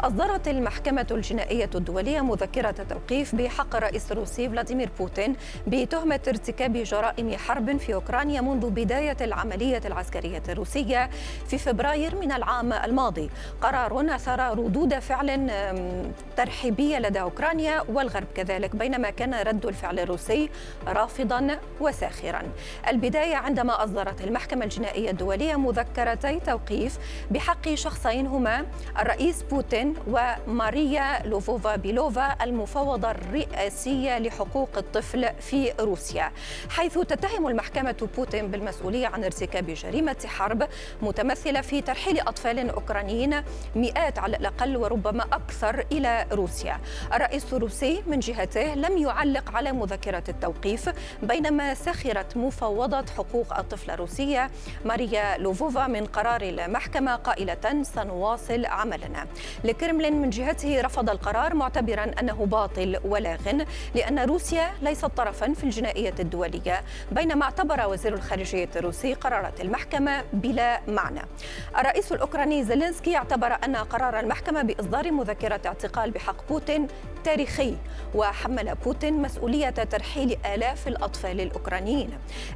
أصدرت المحكمة الجنائية الدولية مذكرة توقيف بحق الرئيس الروسي فلاديمير بوتين بتهمة ارتكاب جرائم حرب في أوكرانيا منذ بداية العملية العسكرية الروسية في فبراير من العام الماضي. قرار أثار ردود فعل ترحيبية لدى أوكرانيا والغرب كذلك بينما كان رد الفعل الروسي رافضا وساخرا. البداية عندما أصدرت المحكمة الجنائية الدولية مذكرتي توقيف بحق شخصين هما الرئيس بوتين وماريا لوفوفا بيلوفا المفوضة الرئاسية لحقوق الطفل في روسيا حيث تتهم المحكمة بوتين بالمسؤولية عن ارتكاب جريمة حرب متمثلة في ترحيل أطفال أوكرانيين مئات على الأقل وربما أكثر إلى روسيا. الرئيس الروسي من جهته لم يعلق على مذكرة التوقيف بينما سخرت مفوضة حقوق الطفل الروسية ماريا لوفوفا من قرار المحكمة قائلة سنواصل عملنا الكرملين من جهته رفض القرار معتبرا أنه باطل ولاغ لأن روسيا ليست طرفا في الجنائية الدولية بينما اعتبر وزير الخارجية الروسي قرارات المحكمة بلا معنى. الرئيس الأوكراني زيلينسكي اعتبر أن قرار المحكمة بإصدار مذكرة اعتقال بحق بوتين تاريخي وحمل بوتين مسؤولية ترحيل آلاف الأطفال الأوكرانيين.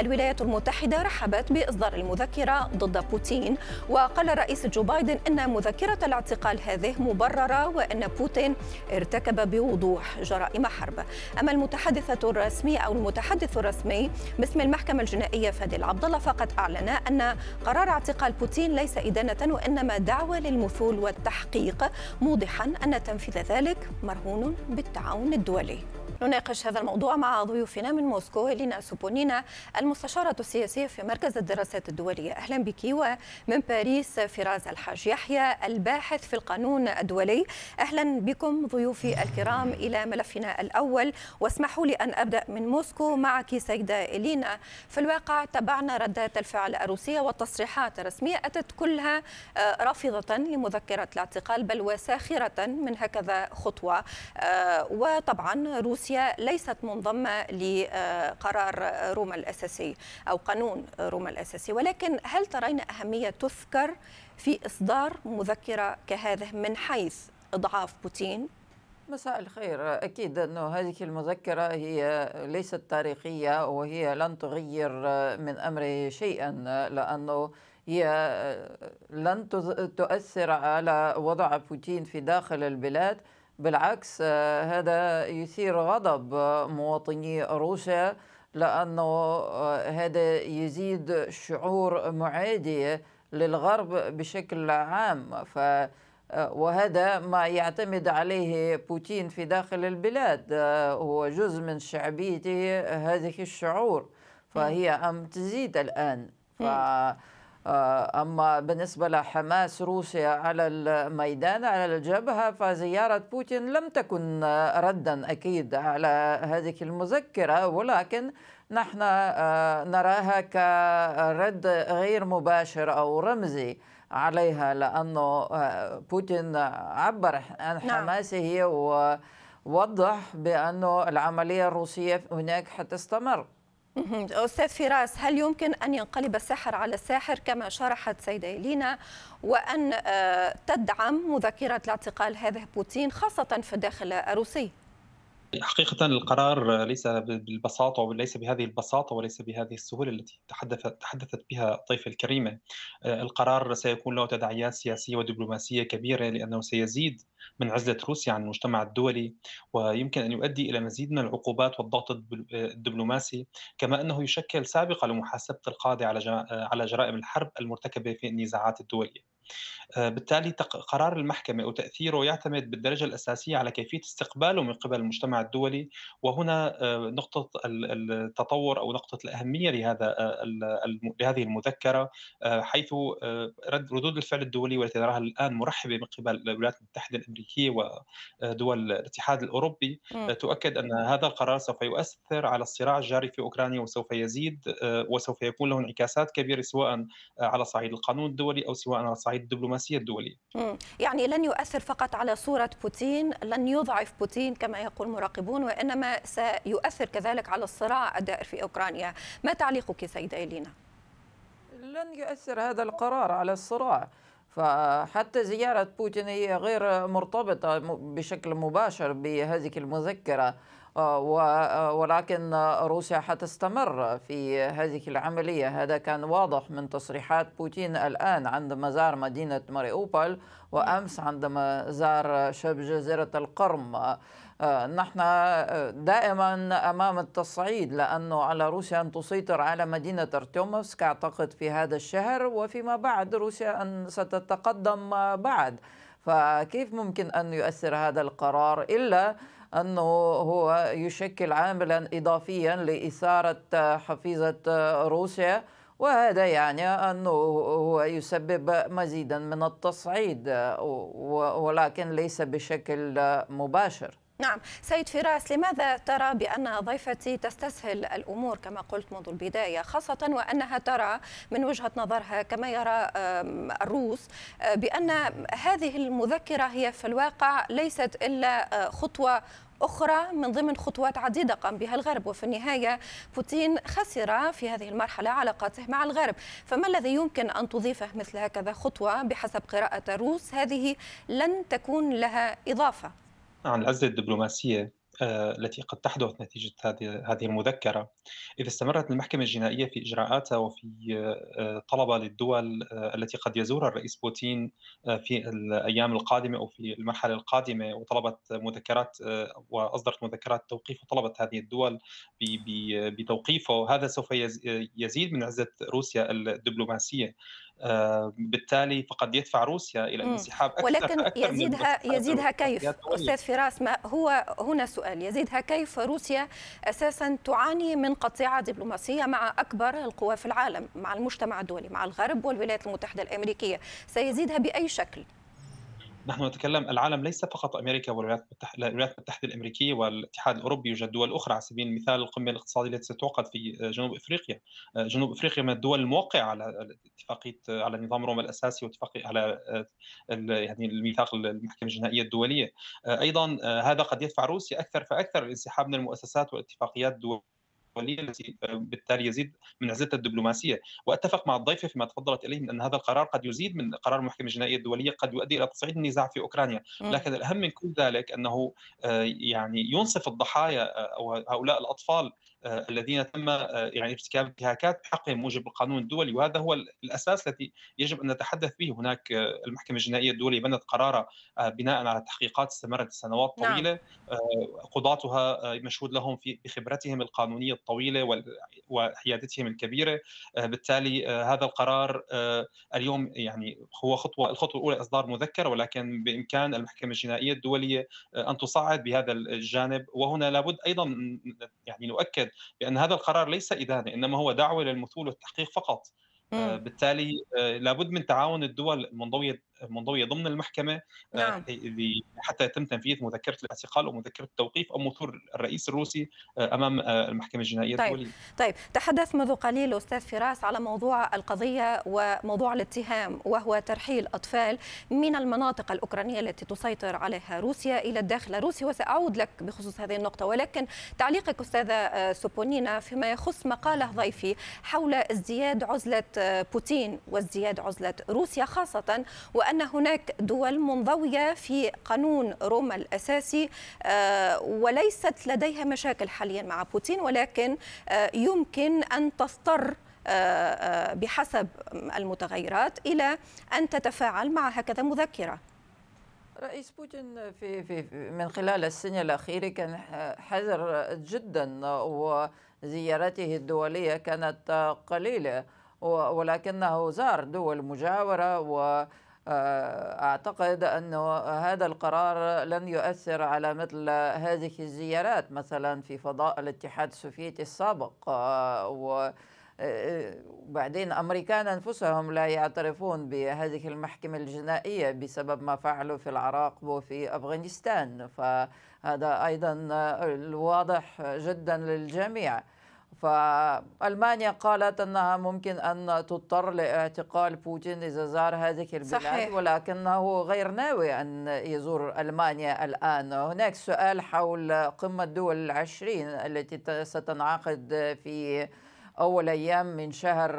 الولايات المتحدة رحبت بإصدار المذكرة ضد بوتين وقال الرئيس جو بايدن إن مذكرة الاعتقال هذه مبررة وأن بوتين ارتكب بوضوح جرائم حرب أما المتحدثة الرسمية أو المتحدث الرسمي باسم المحكمة الجنائية فادي العبد الله فقد أعلن أن قرار اعتقال بوتين ليس إدانة وإنما دعوة للمثول والتحقيق موضحا أن تنفيذ ذلك مرهون بالتعاون الدولي. نناقش هذا الموضوع مع ضيوفنا من موسكو لينا سوبونينا المستشارة السياسية في مركز الدراسات الدولية. أهلا بك ومن باريس فراز الحاج يحيى الباحث في القانون الدولي. أهلا بكم ضيوفي الكرام إلى ملفنا الأول. واسمحوا لي أن أبدأ من موسكو. معك سيدة إلينا. في الواقع تابعنا ردات الفعل الروسية والتصريحات الرسمية أتت كلها آه، رافضة لمذكرة الاعتقال بل وساخرة من هكذا خطوة. آه، وطبعا روسيا روسيا ليست منضمة لقرار روما الأساسي أو قانون روما الأساسي ولكن هل ترين أهمية تذكر في إصدار مذكرة كهذه من حيث إضعاف بوتين؟ مساء الخير. أكيد أنه هذه المذكرة هي ليست تاريخية وهي لن تغير من أمر شيئا لأنه هي لن تؤثر على وضع بوتين في داخل البلاد. بالعكس آه، هذا يثير غضب مواطني روسيا لأنه آه، هذا يزيد شعور معادي للغرب بشكل عام. ف آه، وهذا ما يعتمد عليه بوتين في داخل البلاد. هو جزء من شعبيته هذه الشعور فهي أم تزيد الآن. ف أما بالنسبة لحماس روسيا على الميدان على الجبهة فزيارة بوتين لم تكن ردا أكيد على هذه المذكرة ولكن نحن آه، نراها كرد غير مباشر أو رمزي عليها لأنه آه، بوتين عبر عن نعم. حماسه ووضح بأنه العملية الروسية هناك حتستمر أستاذ فراس هل يمكن أن ينقلب السحر على الساحر كما شرحت سيدة إلينا وأن آه، تدعم مذكرة الاعتقال هذه بوتين خاصة في الداخل الروسي؟ حقيقة القرار ليس بالبساطة وليس بهذه البساطة وليس بهذه السهولة التي تحدثت تحدثت بها الضيفة الكريمة. آه، القرار سيكون له تداعيات سياسية ودبلوماسية كبيرة لأنه سيزيد من عزلة روسيا عن المجتمع الدولي ويمكن أن يؤدي إلى مزيد من العقوبات والضغط الدبلوماسي كما أنه يشكل سابقة لمحاسبة القاضي على على جرائم الحرب المرتكبة في النزاعات الدولية. آه، بالتالي قرار المحكمة وتأثيره يعتمد بالدرجة الأساسية على كيفية استقباله من قبل المجتمع الدولي. وهنا آه، نقطة التطور أو نقطة الأهمية لهذا آه، لهذه المذكرة حيث ردود الفعل الدولي والتي نراها الآن مرحبة من قبل الولايات المتحدة الأمريكية ودول الاتحاد الأوروبي تؤكد أن هذا القرار سوف يؤثر على الصراع الجاري في أوكرانيا وسوف يزيد وسوف يكون له انعكاسات كبيرة سواء على صعيد القانون الدولي أو سواء على صعيد الدبلوماسية الدولية. يعني لن يؤثر فقط على صورة بوتين لن يضعف بوتين كما يقول مراقبون وإنما سيؤثر كذلك على الصراع الدائر في أوكرانيا. ما تعليقك سيدة إلينا؟ لن يؤثر هذا القرار على الصراع. فحتى زيارة بوتين هي غير مرتبطة بشكل مباشر بهذه المذكرة. ولكن روسيا حتستمر في هذه العملية. هذا كان واضح من تصريحات بوتين الآن عندما زار مدينة ماريوبول وأمس عندما زار شبه جزيرة القرم. نحن دائما أمام التصعيد لأنه على روسيا أن تسيطر على مدينة أرتيوموفسك أعتقد في هذا الشهر وفيما بعد روسيا أن ستتقدم بعد. فكيف ممكن أن يؤثر هذا القرار؟ إلا أنه هو يشكل عاملا إضافيا لإثارة حفيظة روسيا. وهذا يعني أنه هو يسبب مزيدا من التصعيد ولكن ليس بشكل مباشر. نعم. سيد فراس لماذا ترى بأن ضيفتي تستسهل الأمور كما قلت منذ البداية خاصة وأنها ترى من وجهة نظرها كما يرى الروس آه، بأن هذه المذكرة هي في الواقع ليست إلا آه، خطوة أخرى من ضمن خطوات عديدة قام بها الغرب. وفي النهاية بوتين خسر في هذه المرحلة علاقاته مع الغرب. فما الذي يمكن أن تضيفه مثل هكذا خطوة بحسب قراءة الروس؟ هذه لن تكون لها إضافة. عن العزة الدبلوماسية آه، التي قد تحدث نتيجة هذه المذكرة. إذا استمرت المحكمة الجنائية في إجراءاتها وفي آه، طلبها للدول آه، التي قد يزورها الرئيس بوتين في الأيام القادمة أو في المرحلة القادمة وطلبت مذكرات وأصدرت مذكرات توقيف وطلبت هذه الدول بتوقيفه. هذا سوف يزيد من عزة روسيا الدبلوماسية. بالتالي فقد يدفع روسيا إلى الانسحاب أكثر ولكن أكثر يزيدها يزيدها كيف؟ أستاذ فراس ما هو هنا سؤال. يزيدها كيف روسيا أساسا تعاني من قطيعة دبلوماسية مع أكبر القوى في العالم مع المجتمع الدولي مع الغرب والولايات المتحدة الأمريكية؟ سيزيدها بأي شكل؟ نحن نتكلم العالم ليس فقط أمريكا والولايات المتحده الولايات المتحدة الأمريكية والاتحاد الأوروبي يوجد دول أخرى على سبيل المثال القمة الاقتصادية التي ستعقد في جنوب إفريقيا. جنوب إفريقيا من الدول الموقعة على اتفاقية على نظام روما الأساسي واتفاقيه على يعني الميثاق المحكمة الجنائية الدولية. أيضا هذا قد يدفع روسيا أكثر فأكثر الانسحاب من المؤسسات والاتفاقيات الدوليه الدوليه التي بالتالي يزيد من عزتها الدبلوماسية. وأتفق مع الضيفة فيما تفضلت إليه من أن هذا القرار قد يزيد من قرار المحكمه الجنائية الدولية قد يؤدي إلى تصعيد النزاع في أوكرانيا. لكن الأهم من كل ذلك أنه آه، يعني ينصف الضحايا آه، أو هؤلاء الأطفال آه، الذين تم يعني ارتكاب انتهاكات بحقهم موجب القانون الدولي. وهذا هو الأساس الذي يجب أن نتحدث به هناك المحكمة الجنائية الدولية بنت قرارها بناء على تحقيقات استمرت سنوات نعم. طويلة. قضاتها مشهود لهم في بخبرتهم القانونية الطويلة وحيادتهم الكبيرة. آه، بالتالي آه، هذا القرار آه، اليوم يعني هو خطوة الخطوة الأولى إصدار مذكرة. ولكن بإمكان المحكمة الجنائية الدولية أن تصعد بهذا الجانب. وهنا لابد أيضا يعني نؤكد بان هذا القرار ليس إدانة إنما هو دعوة للمثول والتحقيق فقط. بالتالي لابد من تعاون الدول المنضوية منضويه ضمن المحكمة آه، نعم. حتى يتم تنفيذ مذكرة الاعتقال أو مذكره التوقيف أو مثور الرئيس الروسي آه، أمام آه، المحكمة الجنائية طيب. الدولية. طيب تحدث منذ قليل أستاذ فراس على موضوع القضية وموضوع الاتهام وهو ترحيل أطفال من المناطق الأوكرانية التي تسيطر عليها روسيا إلى الداخل الروسي وسأعود لك بخصوص هذه النقطة ولكن تعليقك أستاذة سوبونينا فيما يخص مقاله ضيفي حول ازدياد عزلة بوتين وازدياد عزلة روسيا خاصة وأن هناك دول منضوية في قانون روما الأساسي آه، وليست لديها مشاكل حاليا مع بوتين ولكن آه، يمكن أن تضطر آه، بحسب المتغيرات إلى أن تتفاعل مع هكذا مذكرة. رئيس بوتين في, في من خلال السنة الأخيرة كان حذر جدا وزيارته الدولية كانت قليلة ولكنه زار دول مجاورة و أعتقد أن هذا القرار لن يؤثر على مثل هذه الزيارات مثلا في فضاء الاتحاد السوفيتي السابق. آه، وبعدين آه، أمريكان أنفسهم لا يعترفون بهذه المحكمة الجنائية بسبب ما فعلوا في العراق وفي أفغانستان. فهذا أيضا واضح جدا للجميع. فألمانيا قالت أنها ممكن أن تضطر لاعتقال بوتين إذا زار هذه البلاد صحيح. ولكنه غير ناوي أن يزور ألمانيا الآن. هناك سؤال حول قمة دول العشرين التي ستنعقد في أول أيام من شهر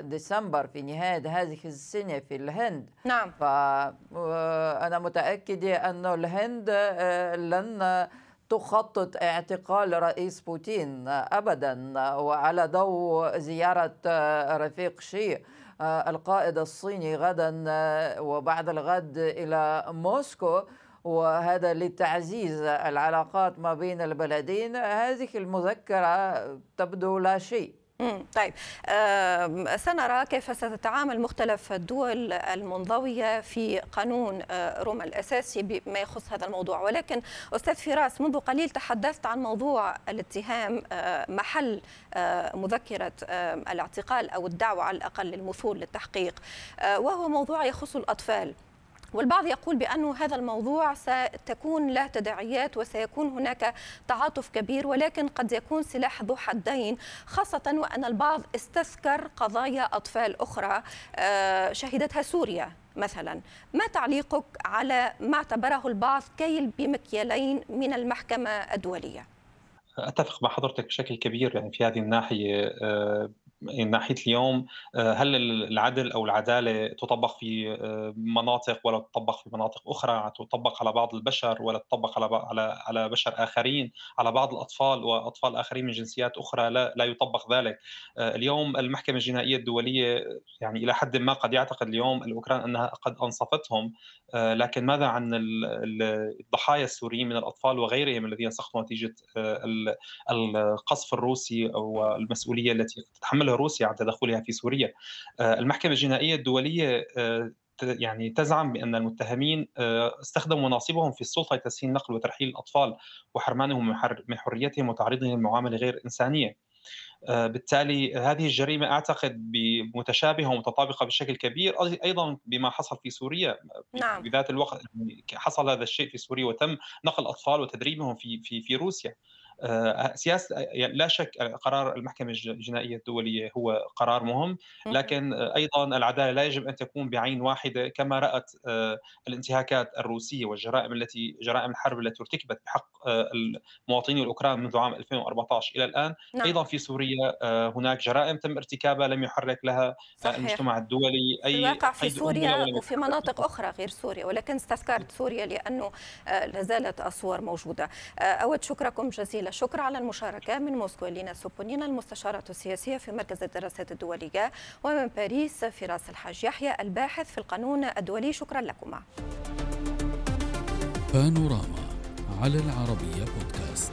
ديسمبر في نهاية هذه السنة في الهند. نعم. فأنا متأكدة أن الهند آه، لن تخطط اعتقال رئيس بوتين ابدا وعلى ضوء زيارة رفيق شي القائد الصيني غدا وبعد الغد إلى موسكو. وهذا لتعزيز العلاقات ما بين البلدين. هذه المذكرة تبدو لا شيء. طيب. سنرى كيف ستتعامل مختلف الدول المنضوية في قانون آه، روما الأساسي بما يخص هذا الموضوع. ولكن أستاذ فراس منذ قليل تحدثت عن موضوع الاتهام آه، محل آه، مذكرة الاعتقال أو الدعوة على الأقل للمثول للتحقيق وهو موضوع يخص الأطفال. والبعض يقول بأن هذا الموضوع ستكون له تداعيات وسيكون هناك تعاطف كبير ولكن قد يكون سلاح ذو حدين خاصة وأن البعض استذكر قضايا أطفال أخرى آه، شهدتها سوريا مثلا. ما تعليقك على ما اعتبره البعض كيل بمكيالين من المحكمة الدولية؟ أتفق مع حضرتك بشكل كبير يعني في هذه الناحية آه، من ناحية اليوم آه، هل العدل أو العدالة تطبق في آه، مناطق ولا تطبق في مناطق أخرى؟ تطبق على بعض البشر ولا تطبق على على على بشر آخرين؟ على بعض الأطفال وأطفال آخرين من جنسيات أخرى لا لا يطبق ذلك. آه، اليوم المحكمة الجنائية الدولية يعني إلى حد ما قد يعتقد اليوم الأوكران أنها قد أنصفتهم لكن ماذا عن الضحايا السوريين من الأطفال وغيرهم الذين سقطوا نتيجة القصف الروسي أو المسؤوليه التي تتحمل تحملها روسيا عن تدخلها في سوريا. آه، المحكمة الجنائية الدولية آه، يعني تزعم بأن المتهمين آه، استخدموا مناصبهم في السلطة لتسهيل نقل وترحيل الأطفال وحرمانهم من حريتهم وتعريضهم لمعاملة غير إنسانية. بالتالي هذه الجريمة أعتقد متشابهة ومتطابقة بشكل كبير أيضا بما حصل في سوريا. نعم. بذات الوقت يعني حصل هذا الشيء في سوريا وتم نقل الأطفال وتدريبهم في في في روسيا. سياسه يعني لا شك قرار المحكمة الجنائية الدولية هو قرار مهم لكن أيضا العدالة لا يجب أن تكون بعين واحدة كما رأت آه، الانتهاكات الروسية والجرائم التي جرائم الحرب التي ارتكبت بحق آه، المواطنين الأوكران منذ عام 2014 إلى الآن. نعم. أيضا في سوريا هناك جرائم تم ارتكابها لم يحرك لها صحيح. المجتمع الدولي أي الواقع في سوريا وفي مناطق أخرى غير سوريا ولكن استذكرت سوريا لأنه لا زالت الصور موجودة. أود شكركم جزيلا. الشكر على المشاركة من موسكو لينا سوبونينا المستشارة السياسية في مركز الدراسات الدولية ومن باريس فراس الحاج يحيى الباحث في القانون الدولي. شكرا لكما. بانوراما على العربية بودكاست.